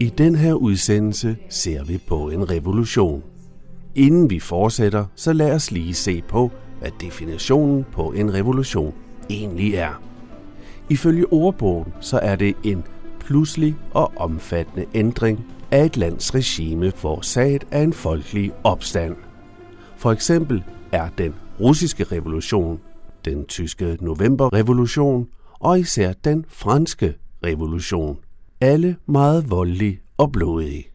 I den her udsendelse ser vi på en revolution. Inden vi fortsætter, så lad os lige se på, hvad definitionen på en revolution egentlig er. Ifølge ordbogen så er det en pludselig og omfattende ændring af et lands regime forårsaget af en folkelig opstand. For eksempel er den russiske revolution, den tyske novemberrevolution og især den franske revolution. Alle meget voldelige og blodige.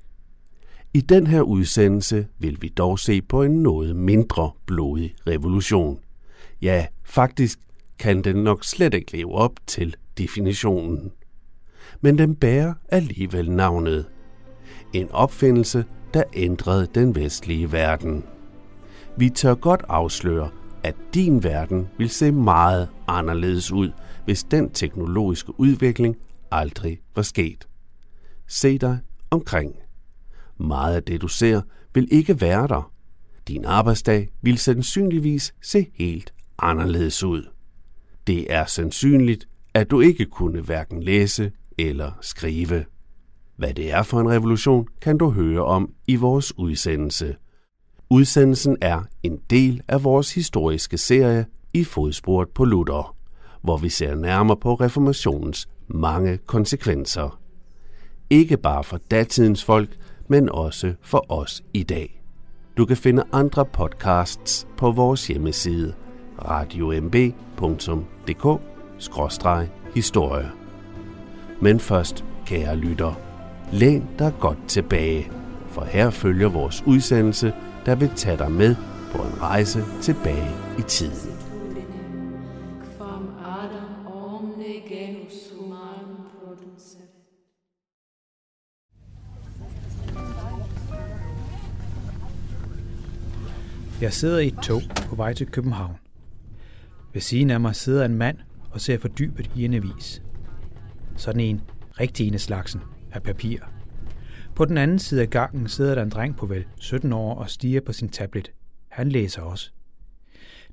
I den her udsendelse vil vi dog se på en noget mindre blodig revolution. Ja, faktisk kan den nok slet ikke leve op til definitionen. Men den bærer alligevel navnet. En opfindelse, der ændrede den vestlige verden. Vi tør godt afsløre, at din verden vil se meget anderledes ud, hvis den teknologiske udvikling aldrig var sket. Se dig omkring. Meget af det, du ser, vil ikke være der. Din arbejdsdag vil sandsynligvis se helt anderledes ud. Det er sandsynligt, at du ikke kunne hverken læse eller skrive. Hvad det er for en revolution, kan du høre om i vores udsendelse. Udsendelsen er en del af vores historiske serie i fodsporet på Luther, hvor vi ser nærmere på reformationens mange konsekvenser. Ikke bare for datidens folk, men også for os i dag. Du kan finde andre podcasts på vores hjemmeside radiomb.dk-historie. Men først, kære lytter, læn dig godt tilbage, for her følger vores udsendelse, der vil tage dig med på en rejse tilbage i tiden. Jeg sidder i et tog på vej til København. Ved siden af mig sidder en mand og ser fordybet i en avis. Sådan en, rigtig en af slagsen, af papir. På den anden side af gangen sidder der en dreng på vel 17 år og stiger på sin tablet. Han læser også.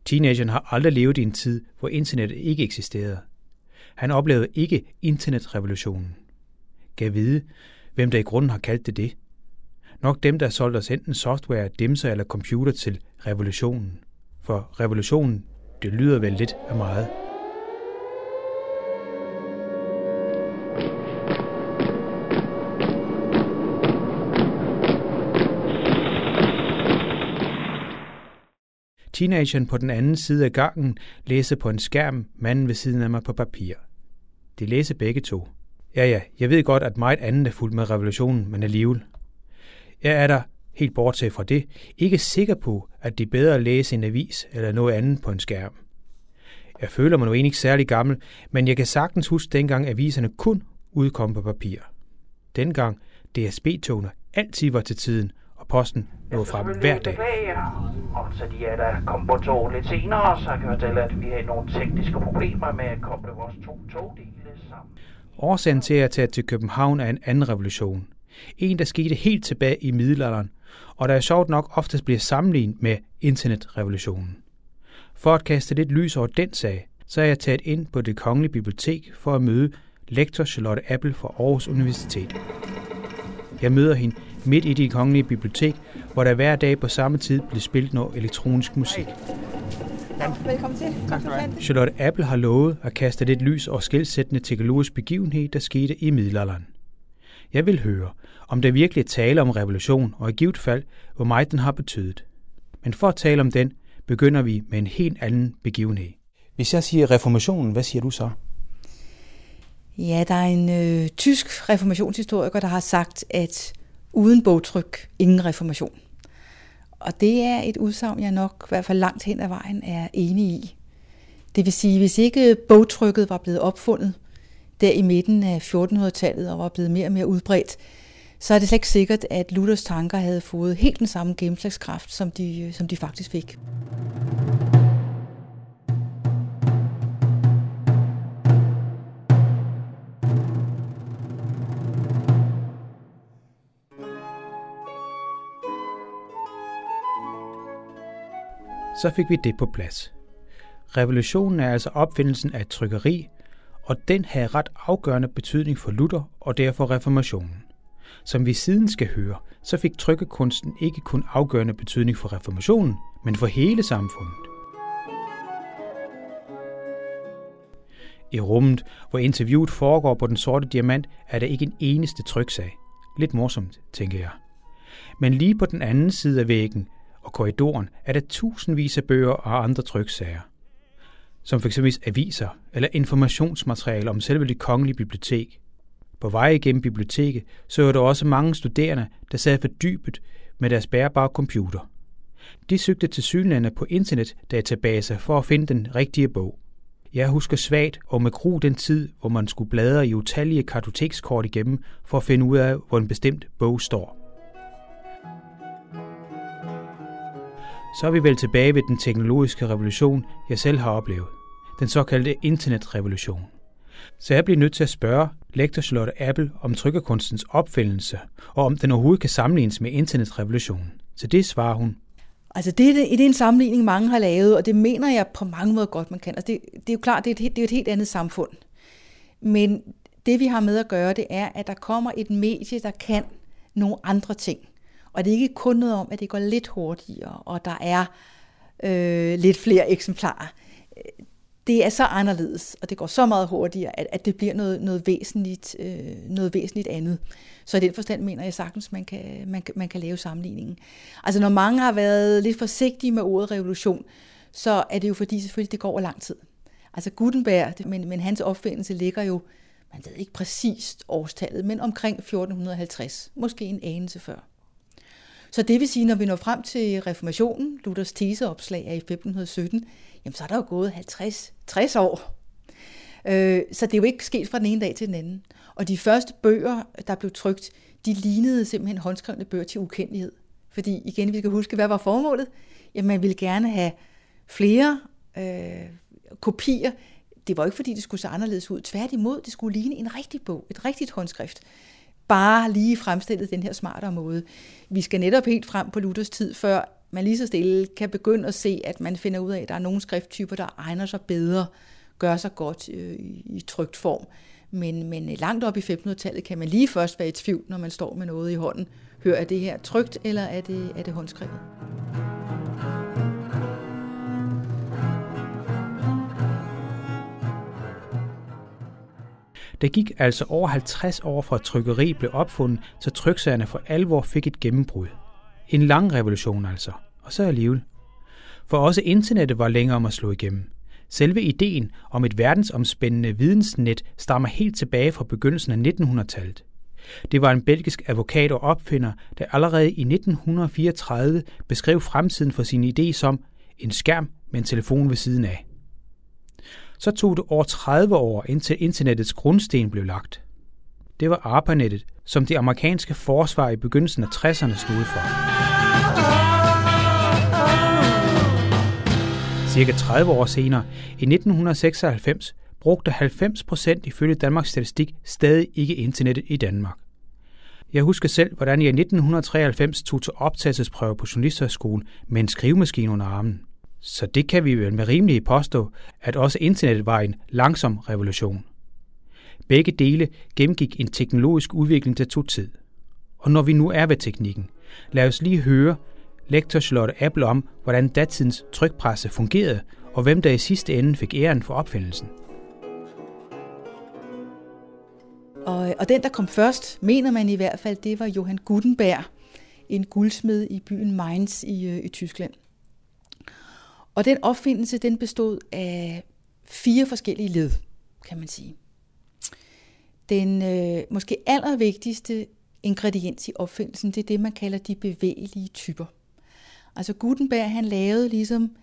Teenageren har aldrig levet i en tid, hvor internettet ikke eksisterede. Han oplevede ikke internetrevolutionen. Gav vide, hvem der i grunden har kaldt det det. Nok dem, der solgte os enten software, dimser eller computer til revolutionen. For revolutionen, det lyder vel lidt af meget. Teenageren på den anden side af gangen læser på en skærm, manden ved siden af mig på papir. De læser begge to. Ja, ja, jeg ved godt, at meget andet er fuldt med revolutionen, men alligevel. Jeg er der, helt bortset fra det, ikke sikker på, at det er bedre at læse en avis eller noget andet på en skærm. Jeg føler mig nu egentlig ikke særlig gammel, men jeg kan sagtens huske dengang aviserne kun udkom på papir. Dengang DSB-togene altid var til tiden, og posten nåede frem hver dag. Og så de er der kommet på toget lidt senere, så jeg kan fortælle, at vi har nogle tekniske problemer med at koble vores to togdele sammen. Årsagen til at tage til København er en anden revolution. En, der skete helt tilbage i middelalderen, og der er sjovt nok oftest bliver sammenlignet med internetrevolutionen. For at kaste lidt lys over den sag, så er jeg taget ind på det kongelige bibliotek for at møde lektor Charlotte Appel fra Aarhus Universitet. Jeg møder hende midt i det kongelige bibliotek, hvor der hver dag på samme tid bliver spillet noget elektronisk musik. Velkommen til. Tak skal du have. Charlotte Apple har lovet at kaste lidt lys over skældsættende teknologisk begivenhed, der skete i middelalderen. Jeg vil høre, om der virkelig er tale om revolution, og i givet fald, hvor meget den har betydet. Men for at tale om den, begynder vi med en helt anden begivenhed. Hvis jeg siger reformationen, hvad siger du så? Ja, der er en øh, tysk reformationshistoriker, der har sagt, at uden bogtryk, ingen reformation. Og det er et udsagn, jeg nok i hvert fald langt hen ad vejen er enig i. Det vil sige, hvis ikke bogtrykket var blevet opfundet der i midten af 1400-tallet og var blevet mere og mere udbredt, så er det slet ikke sikkert, at Luthers tanker havde fået helt den samme gennemslagskraft, som de, øh, som de faktisk fik. Så fik vi det på plads. Revolutionen er altså opfindelsen af et trykkeri, og den havde ret afgørende betydning for Luther og derfor reformationen. Som vi siden skal høre, så fik trykkekunsten ikke kun afgørende betydning for reformationen, men for hele samfundet. I rummet, hvor interviewet foregår på den sorte diamant, er der ikke en eneste tryksag. Lidt morsomt, tænker jeg. Men lige på den anden side af væggen og korridoren er der tusindvis af bøger og andre tryksager. Som f.eks. aviser eller informationsmateriale om selve det kongelige bibliotek. På vej igennem biblioteket så der også mange studerende, der sad fordybet med deres bærbare computer. De søgte til synlande på internetdatabaser for at finde den rigtige bog. Jeg husker svagt og med gru den tid, hvor man skulle bladre i utallige kartotekskort igennem for at finde ud af, hvor en bestemt bog står. Så er vi vel tilbage ved den teknologiske revolution, jeg selv har oplevet. Den såkaldte internetrevolution. Så jeg bliver nødt til at spørge lektor Charlotte Apple om trykkerkunstens opfindelse, og om den overhovedet kan sammenlignes med internetrevolutionen. Så det svarer hun. Altså det, det, det er en sammenligning, mange har lavet, og det mener jeg på mange måder godt, man kan. Altså det, det er jo klart, det er, et, det er et helt andet samfund. Men det vi har med at gøre, det er, at der kommer et medie, der kan nogle andre ting. Og det er ikke kun noget om, at det går lidt hurtigere, og der er øh, lidt flere eksemplarer. Det er så anderledes, og det går så meget hurtigere, at, at det bliver noget, noget, væsentligt, øh, noget væsentligt andet. Så i den forstand mener jeg sagtens, man kan, man, man kan lave sammenligningen. Altså når mange har været lidt forsigtige med ordet revolution, så er det jo fordi selvfølgelig, det går over lang tid. Altså Gutenberg, men, men hans opfindelse ligger jo, man ved ikke præcist årstallet, men omkring 1450, måske en anelse før. Så det vil sige, når vi når frem til reformationen, Luthers teseopslag er i 1517, jamen så er der jo gået 50-60 år. Øh, så det er jo ikke sket fra den ene dag til den anden. Og de første bøger, der blev trygt, de lignede simpelthen håndskrevne bøger til ukendelighed. Fordi igen, vi skal huske, hvad var formålet? Jamen, man ville gerne have flere øh, kopier. Det var ikke, fordi det skulle se anderledes ud. Tværtimod, det skulle ligne en rigtig bog, et rigtigt håndskrift bare lige fremstillet den her smartere måde. Vi skal netop helt frem på Luthers tid, før man lige så stille kan begynde at se, at man finder ud af, at der er nogle skrifttyper, der egner sig bedre, gør sig godt øh, i trygt form. Men, men øh, langt op i 1500-tallet kan man lige først være i tvivl, når man står med noget i hånden. Hører, er det her trygt, eller er det, er det håndskrevet? Der gik altså over 50 år fra trykkeri blev opfundet, så tryksagerne for alvor fik et gennembrud. En lang revolution altså, og så alligevel. For også internettet var længere om at slå igennem. Selve ideen om et verdensomspændende vidensnet stammer helt tilbage fra begyndelsen af 1900-tallet. Det var en belgisk advokat og opfinder, der allerede i 1934 beskrev fremtiden for sin idé som en skærm med en telefon ved siden af så tog det over 30 år, indtil internettets grundsten blev lagt. Det var ARPANET'et, som det amerikanske forsvar i begyndelsen af 60'erne stod for. Cirka 30 år senere, i 1996, brugte 90 procent ifølge Danmarks Statistik stadig ikke internettet i Danmark. Jeg husker selv, hvordan jeg i 1993 tog til optagelsesprøve på Journalisterskolen med en skrivemaskine under armen. Så det kan vi vel med rimelighed påstå, at også internettet var en langsom revolution. Begge dele gennemgik en teknologisk udvikling, der tog tid. Og når vi nu er ved teknikken, lad os lige høre lektor Charlotte Apple om, hvordan datidens trykpresse fungerede, og hvem der i sidste ende fik æren for opfindelsen. Og, og den, der kom først, mener man i hvert fald, det var Johann Gutenberg, en guldsmed i byen Mainz i, øh, i Tyskland. Og den opfindelse, den bestod af fire forskellige led, kan man sige. Den øh, måske allervigtigste ingrediens i opfindelsen, det er det, man kalder de bevægelige typer. Altså Gutenberg, han lavede ligesom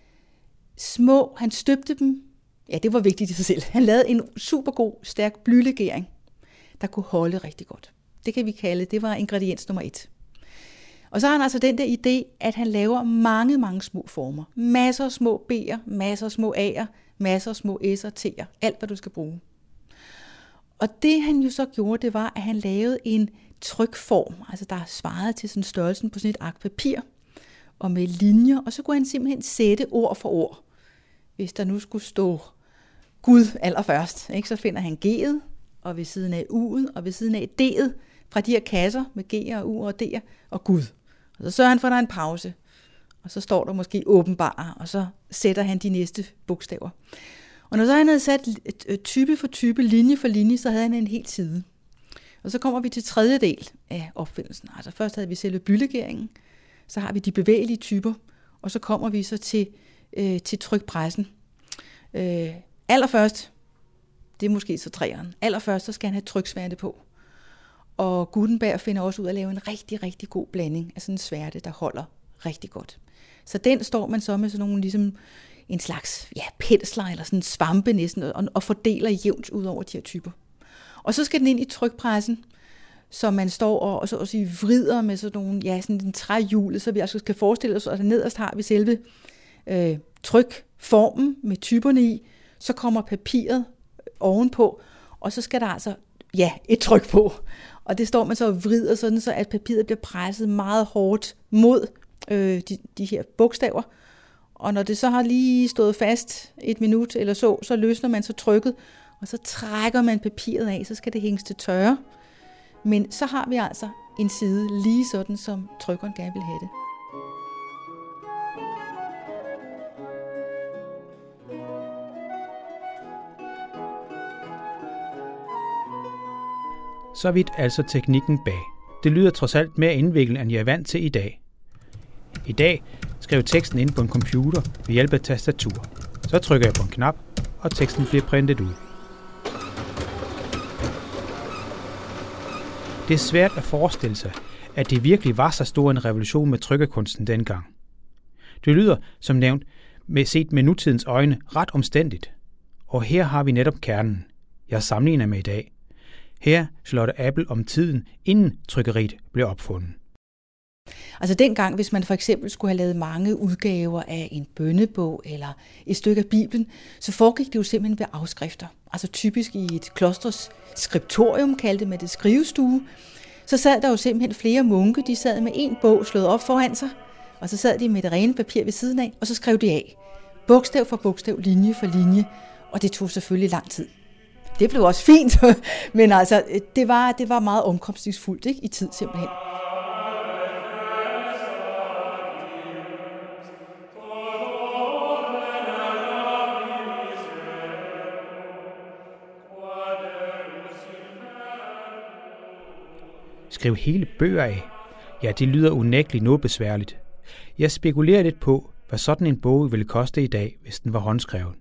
små, han støbte dem, ja, det var vigtigt i sig selv. Han lavede en super god, stærk blylegering, der kunne holde rigtig godt. Det kan vi kalde, det var ingrediens nummer et. Og så har han altså den der idé, at han laver mange, mange små former. Masser af små B'er, masser af små A'er, masser af små S'er, T'er, alt hvad du skal bruge. Og det han jo så gjorde, det var, at han lavede en trykform, altså der svarede til sådan størrelsen på sådan et ark papir, og med linjer, og så kunne han simpelthen sætte ord for ord. Hvis der nu skulle stå Gud allerførst. Ikke? Så finder han G'et, og ved siden af U'et, og ved siden af D'et, fra de her kasser med G'er og U'er og D'er, og Gud. Og så sørger han for, at der er en pause. Og så står der måske åbenbar, og så sætter han de næste bogstaver. Og når så han havde sat type for type, linje for linje, så havde han en hel side. Og så kommer vi til tredje del af opfindelsen. Altså først havde vi selve bylegeringen, så har vi de bevægelige typer, og så kommer vi så til, øh, til trykpressen. Øh, allerførst, det er måske så træeren, allerførst så skal han have tryksværte på. Og Gutenberg finder også ud af at lave en rigtig, rigtig god blanding af sådan en sværte, der holder rigtig godt. Så den står man så med sådan nogle ligesom en slags ja, pensler eller sådan svampe næsten, og, og fordeler jævnt ud over de her typer. Og så skal den ind i trykpressen, så man står og, og så at sige, vrider med sådan nogle, ja, sådan en træhjul, så vi altså skal forestille os, at nederst har vi selve øh, trykformen med typerne i, så kommer papiret øh, ovenpå, og så skal der altså, ja, et tryk på. Og det står man så og vrider sådan, så at papiret bliver presset meget hårdt mod øh, de, de her bogstaver. Og når det så har lige stået fast et minut eller så, så løsner man så trykket, og så trækker man papiret af, så skal det hænges til tørre. Men så har vi altså en side lige sådan, som trykkeren gerne vil have det. Så vidt altså teknikken bag. Det lyder trods alt mere indviklet, end jeg er vant til i dag. I dag skrive teksten ind på en computer ved hjælp af tastatur. Så trykker jeg på en knap, og teksten bliver printet ud. Det er svært at forestille sig, at det virkelig var så stor en revolution med trykkekunsten dengang. Det lyder, som nævnt, med set med nutidens øjne ret omstændigt. Og her har vi netop kernen, jeg sammenligner med i dag. Her Charlotte Apple om tiden, inden trykkeriet blev opfundet. Altså dengang, hvis man for eksempel skulle have lavet mange udgaver af en bønnebog eller et stykke af Bibelen, så foregik det jo simpelthen ved afskrifter. Altså typisk i et klosters skriptorium, kaldte man det skrivestue. Så sad der jo simpelthen flere munke, de sad med en bog slået op foran sig, og så sad de med det rene papir ved siden af, og så skrev de af. Bogstav for bogstav, linje for linje, og det tog selvfølgelig lang tid. Det blev også fint, men altså, det var, det var meget omkostningsfuldt ikke, i tid simpelthen. Skrive hele bøger af. Ja, det lyder unægteligt noget besværligt. Jeg spekulerer lidt på, hvad sådan en bog ville koste i dag, hvis den var håndskrevet.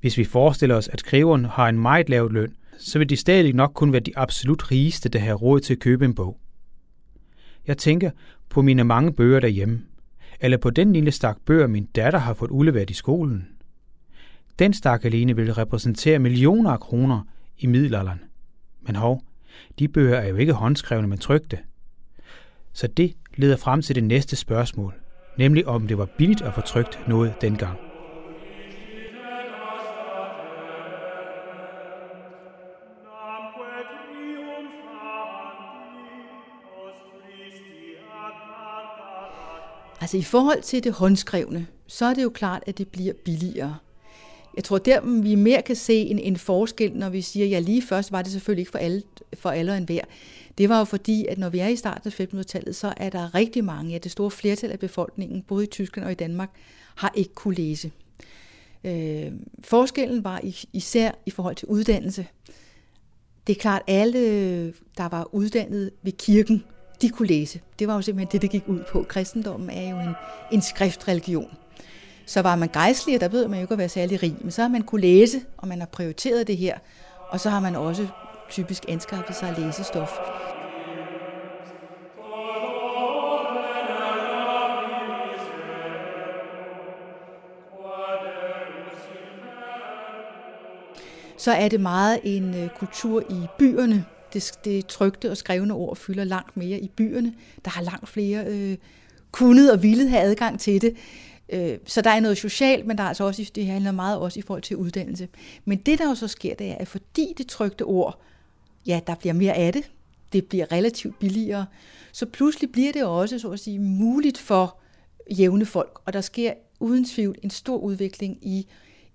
Hvis vi forestiller os, at skriveren har en meget lav løn, så vil de stadig nok kun være de absolut rigeste, der har råd til at købe en bog. Jeg tænker på mine mange bøger derhjemme, eller på den lille stak bøger, min datter har fået udleveret i skolen. Den stak alene vil repræsentere millioner af kroner i middelalderen. Men hov, de bøger er jo ikke håndskrevne, men trygte. Så det leder frem til det næste spørgsmål, nemlig om det var billigt at få trygt noget dengang. Altså i forhold til det håndskrevne, så er det jo klart, at det bliver billigere. Jeg tror, der vi mere kan se en, en forskel, når vi siger, ja lige først var det selvfølgelig ikke for alle, for alle og enhver. Det var jo fordi, at når vi er i starten af 1500-tallet, så er der rigtig mange, ja det store flertal af befolkningen, både i Tyskland og i Danmark, har ikke kunne læse. Øh, forskellen var især i forhold til uddannelse. Det er klart, alle, der var uddannet ved kirken, de kunne læse. Det var jo simpelthen det, det gik ud på. Kristendommen er jo en, en skriftreligion. Så var man gejstlig, og der ved man jo ikke at være særlig rig, men så har man kunne læse, og man har prioriteret det her, og så har man også typisk anskaffet sig læsestof. så er det meget en øh, kultur i byerne. Det, det trygte og skrevne ord fylder langt mere i byerne. Der har langt flere øh, kunnet og ville have adgang til det. Øh, så der er noget socialt, men der er altså også, det handler meget også i forhold til uddannelse. Men det, der jo så sker, det er, at fordi det trygte ord, ja, der bliver mere af det, det bliver relativt billigere, så pludselig bliver det også, så at sige, muligt for jævne folk, og der sker uden tvivl en stor udvikling i,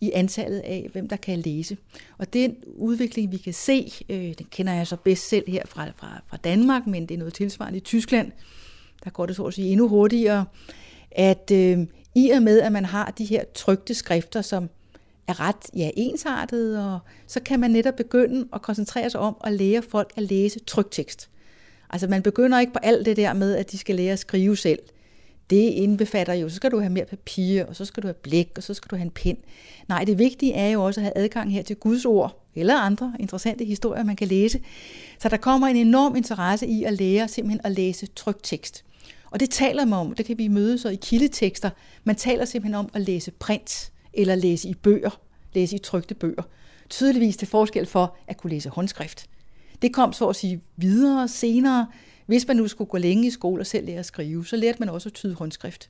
i antallet af, hvem der kan læse. Og den udvikling, vi kan se, øh, den kender jeg så bedst selv her fra, fra, fra Danmark, men det er noget tilsvarende i Tyskland, der går det så at sige endnu hurtigere, at øh, i og med, at man har de her trygte skrifter, som er ret ja, ensartede, og så kan man netop begynde at koncentrere sig om at lære folk at læse tryktekst. Altså man begynder ikke på alt det der med, at de skal lære at skrive selv. Det indbefatter jo, så skal du have mere papir, og så skal du have blæk, og så skal du have en pind. Nej, det vigtige er jo også at have adgang her til Guds ord, eller andre interessante historier, man kan læse. Så der kommer en enorm interesse i at lære simpelthen at læse tryktekst. Og det taler man om, det kan vi møde så i kildetekster. Man taler simpelthen om at læse print, eller læse i bøger, læse i trygte bøger. Tydeligvis til forskel for at kunne læse håndskrift. Det kom så at sige videre senere. Hvis man nu skulle gå længe i skole og selv lære at skrive, så lærte man også at tyde håndskrift.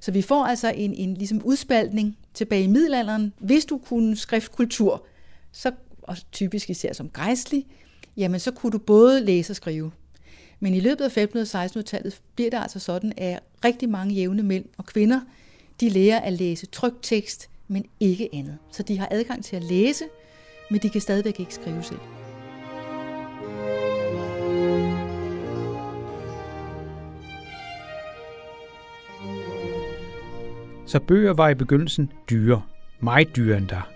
Så vi får altså en, en ligesom udspaltning tilbage i middelalderen. Hvis du kunne skriftkultur, så, og typisk især som gejstlig, jamen så kunne du både læse og skrive. Men i løbet af 1500- og 1600-tallet bliver det altså sådan, at rigtig mange jævne mænd og kvinder, de lærer at læse trygt tekst, men ikke andet. Så de har adgang til at læse, men de kan stadigvæk ikke skrive selv. Så bøger var i begyndelsen dyre, meget dyre end der.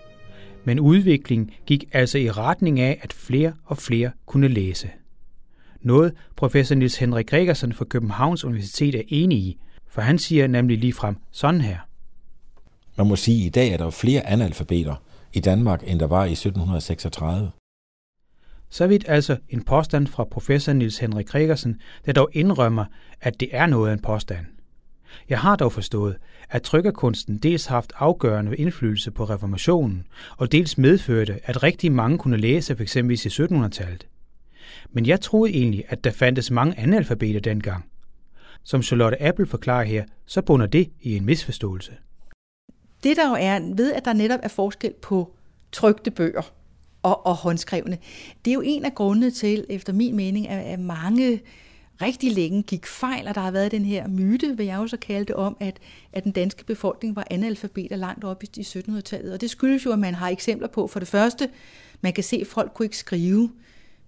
Men udviklingen gik altså i retning af, at flere og flere kunne læse. Noget professor Niels Henrik Gregersen fra Københavns Universitet er enig i, for han siger nemlig ligefrem sådan her. Man må sige, at i dag er der flere analfabeter i Danmark, end der var i 1736. Så vidt altså en påstand fra professor Niels Henrik Gregersen, der dog indrømmer, at det er noget af en påstand. Jeg har dog forstået, at trykkerkunsten dels haft afgørende indflydelse på reformationen, og dels medførte, at rigtig mange kunne læse f.eks. i 1700-tallet. Men jeg troede egentlig, at der fandtes mange analfabeter dengang. Som Charlotte Apple forklarer her, så bunder det i en misforståelse. Det der jo er, ved at der netop er forskel på trygte bøger og, og håndskrevne, det er jo en af grundene til, efter min mening, at mange rigtig længe gik fejl, og der har været den her myte, vil jeg så kalde det, om, at, at den danske befolkning var analfabeter langt op i 1700-tallet. Og det skyldes jo, at man har eksempler på, for det første, man kan se, at folk kunne ikke skrive.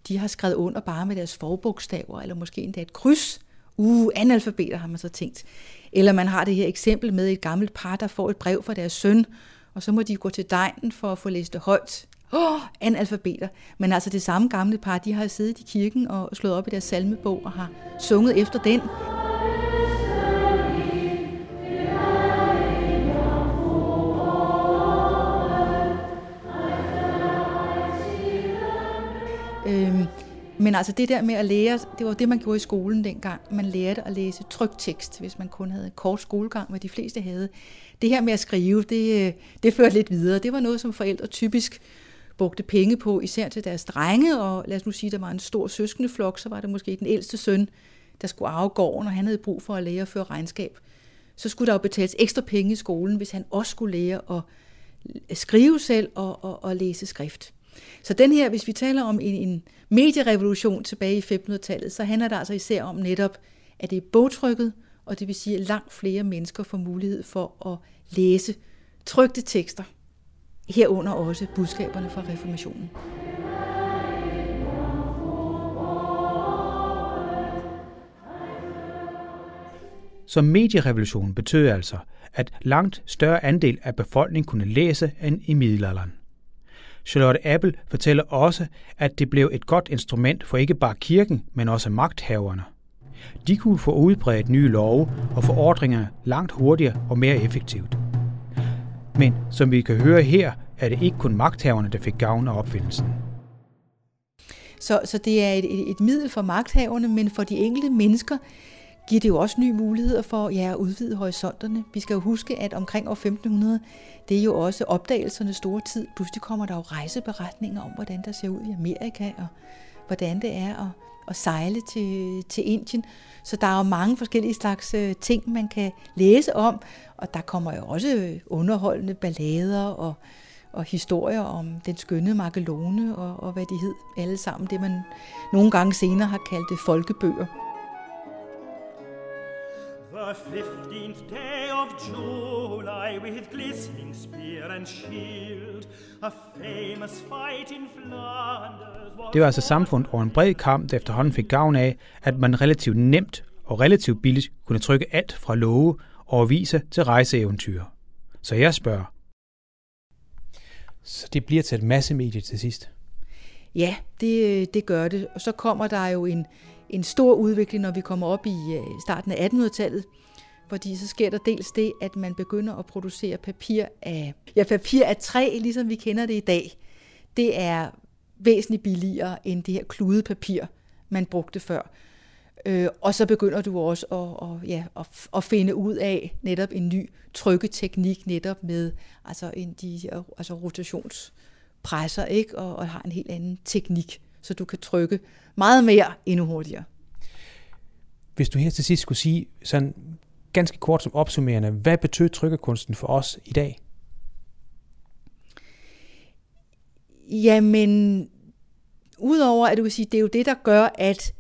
De har skrevet under bare med deres forbogstaver, eller måske endda et kryds. Uh, analfabeter har man så tænkt. Eller man har det her eksempel med et gammelt par, der får et brev fra deres søn, og så må de gå til dejen for at få læst det højt. Åh, oh, analfabeter. Men altså det samme gamle par, de har siddet i kirken og slået op i deres salmebog og har sunget efter den. Øhm, men altså det der med at lære, det var det, man gjorde i skolen dengang. Man lærte at læse tryktekst, hvis man kun havde kort skolegang, hvad de fleste havde. Det her med at skrive, det, øh, det førte lidt videre. Det var noget, som forældre typisk brugte penge på, især til deres drenge, og lad os nu sige, der var en stor søskendeflok, så var det måske den ældste søn, der skulle arve gården, og han havde brug for at lære at føre regnskab. Så skulle der jo betales ekstra penge i skolen, hvis han også skulle lære at øh, skrive selv og, og, og læse skrift. Så den her, hvis vi taler om en, en medierevolution tilbage i 1500-tallet, så handler det altså især om netop, at det er bogtrykket, og det vil sige, at langt flere mennesker får mulighed for at læse trygte tekster herunder også budskaberne fra reformationen. Så medierevolutionen betød altså, at langt større andel af befolkningen kunne læse end i middelalderen. Charlotte Apple fortæller også, at det blev et godt instrument for ikke bare kirken, men også magthaverne. De kunne få udbredt nye love og forordringer langt hurtigere og mere effektivt. Men som vi kan høre her, er det ikke kun magthaverne, der fik gavn af opfindelsen. Så, så det er et, et, et middel for magthaverne, men for de enkelte mennesker giver det jo også nye muligheder for ja, at udvide horisonterne. Vi skal jo huske, at omkring år 1500, det er jo også opdagelsernes store tid. Pludselig kommer der jo rejseberetninger om, hvordan der ser ud i Amerika, og hvordan det er at, at sejle til, til Indien. Så der er jo mange forskellige slags øh, ting, man kan læse om, og der kommer jo også øh, underholdende ballader og og historier om den skønne Magelone og, og hvad de hed. Alle sammen det, man nogle gange senere har kaldt øh, folkebøger the 15th day of July with glistening spear and shield, a famous fight in Flanders. Det var altså samfundet over en bred kamp, der efterhånden fik gavn af, at man relativt nemt og relativt billigt kunne trykke alt fra love og aviser til rejseeventyr. Så jeg spørger. Så det bliver til et massemedie til sidst? Ja, det, det gør det. Og så kommer der jo en, en stor udvikling, når vi kommer op i øh, starten af 1800-tallet. Fordi så sker der dels det, at man begynder at producere papir af, ja, papir af træ, ligesom vi kender det i dag. Det er væsentligt billigere end det her kludepapir, man brugte før. Øh, og så begynder du også at, og, ja, at, at finde ud af netop en ny trykketeknik, netop med altså en, de altså rotationspresser, ikke? Og, og har en helt anden teknik, så du kan trykke meget mere endnu hurtigere. Hvis du her til sidst skulle sige sådan ganske kort som opsummerende, hvad betød trykkekunsten for os i dag? Jamen, udover at du kan sige, det er jo det, der gør, at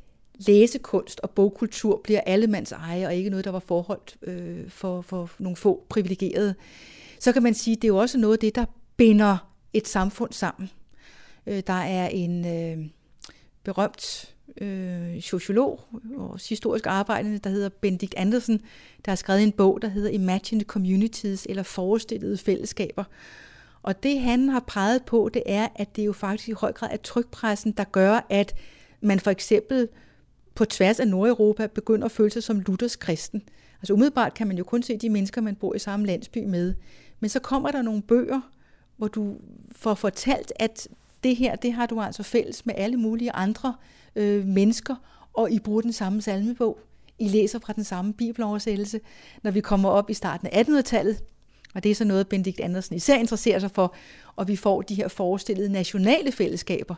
læsekunst og bogkultur bliver allemands eje, og ikke noget, der var forholdt øh, for, for nogle få privilegerede, så kan man sige, at det er jo også noget af det, der binder et samfund sammen. Øh, der er en øh, berømt øh, sociolog og historisk arbejdende, der hedder Benedikt Andersen, der har skrevet en bog, der hedder Imagined Communities, eller forestillede fællesskaber. Og det han har peget på, det er, at det jo faktisk i høj grad er trykpressen, der gør, at man for eksempel på tværs af Nordeuropa begynder at føle sig som Luthers kristen. Altså umiddelbart kan man jo kun se de mennesker, man bor i samme landsby med. Men så kommer der nogle bøger, hvor du får fortalt, at det her, det har du altså fælles med alle mulige andre øh, mennesker, og I bruger den samme salmebog. I læser fra den samme bibeloversættelse. Når vi kommer op i starten af 1800-tallet, og det er så noget, Benedikt Andersen især interesserer sig for, og vi får de her forestillede nationale fællesskaber,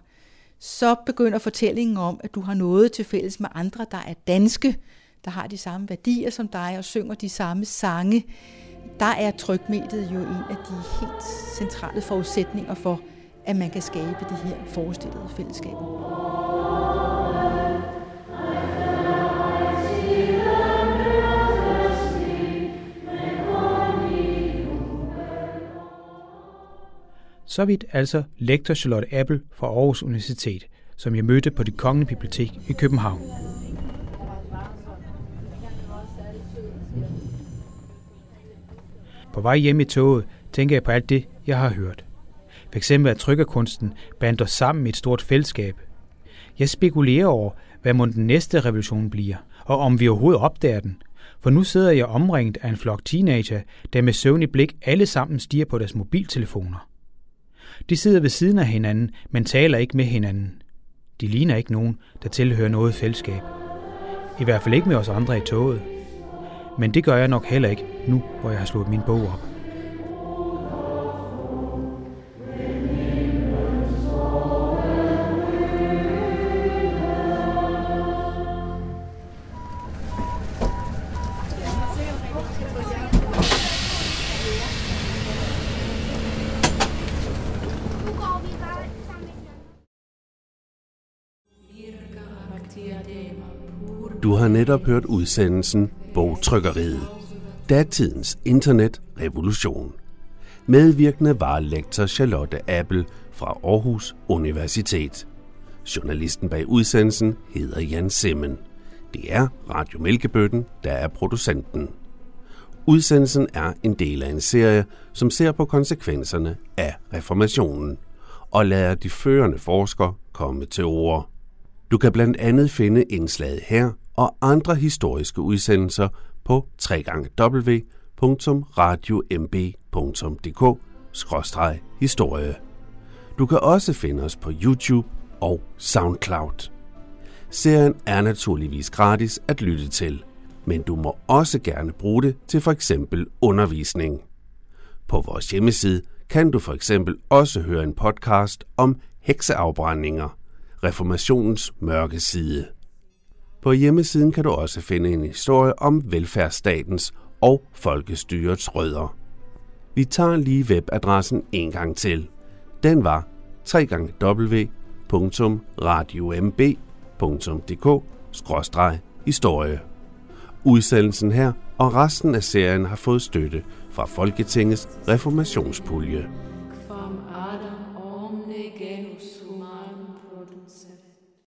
så begynder fortællingen om, at du har noget til fælles med andre, der er danske, der har de samme værdier som dig og synger de samme sange. Der er trykmediet jo en af de helt centrale forudsætninger for, at man kan skabe de her forestillede fællesskaber. Så vidt altså lektor Charlotte Appel fra Aarhus Universitet, som jeg mødte på det kongelige bibliotek i København. På vej hjem i toget tænker jeg på alt det, jeg har hørt. F.eks. eksempel at trykkerkunsten bandt os sammen i et stort fællesskab. Jeg spekulerer over, hvad må den næste revolution bliver, og om vi overhovedet opdager den. For nu sidder jeg omringet af en flok teenager, der med søvnig blik alle sammen stiger på deres mobiltelefoner. De sidder ved siden af hinanden, men taler ikke med hinanden. De ligner ikke nogen, der tilhører noget fællesskab. I hvert fald ikke med os andre i toget. Men det gør jeg nok heller ikke, nu hvor jeg har slået min bog op. Du har netop hørt udsendelsen Bogtrykkeriet. Datidens internetrevolution. Medvirkende var lektor Charlotte Appel fra Aarhus Universitet. Journalisten bag udsendelsen hedder Jan Simmen. Det er Radio Mælkebøtten, der er producenten. Udsendelsen er en del af en serie, som ser på konsekvenserne af reformationen og lader de førende forskere komme til ord. Du kan blandt andet finde indslaget her og andre historiske udsendelser på www.radiomb.dk-historie. Du kan også finde os på YouTube og SoundCloud. Serien er naturligvis gratis at lytte til, men du må også gerne bruge det til for eksempel undervisning. På vores hjemmeside kan du for eksempel også høre en podcast om hekseafbrændinger, reformationens mørke side. På hjemmesiden kan du også finde en historie om velfærdsstatens og folkestyrets rødder. Vi tager lige webadressen en gang til. Den var www.radiomb.dk-historie. Udsendelsen her og resten af serien har fået støtte fra Folketingets reformationspulje.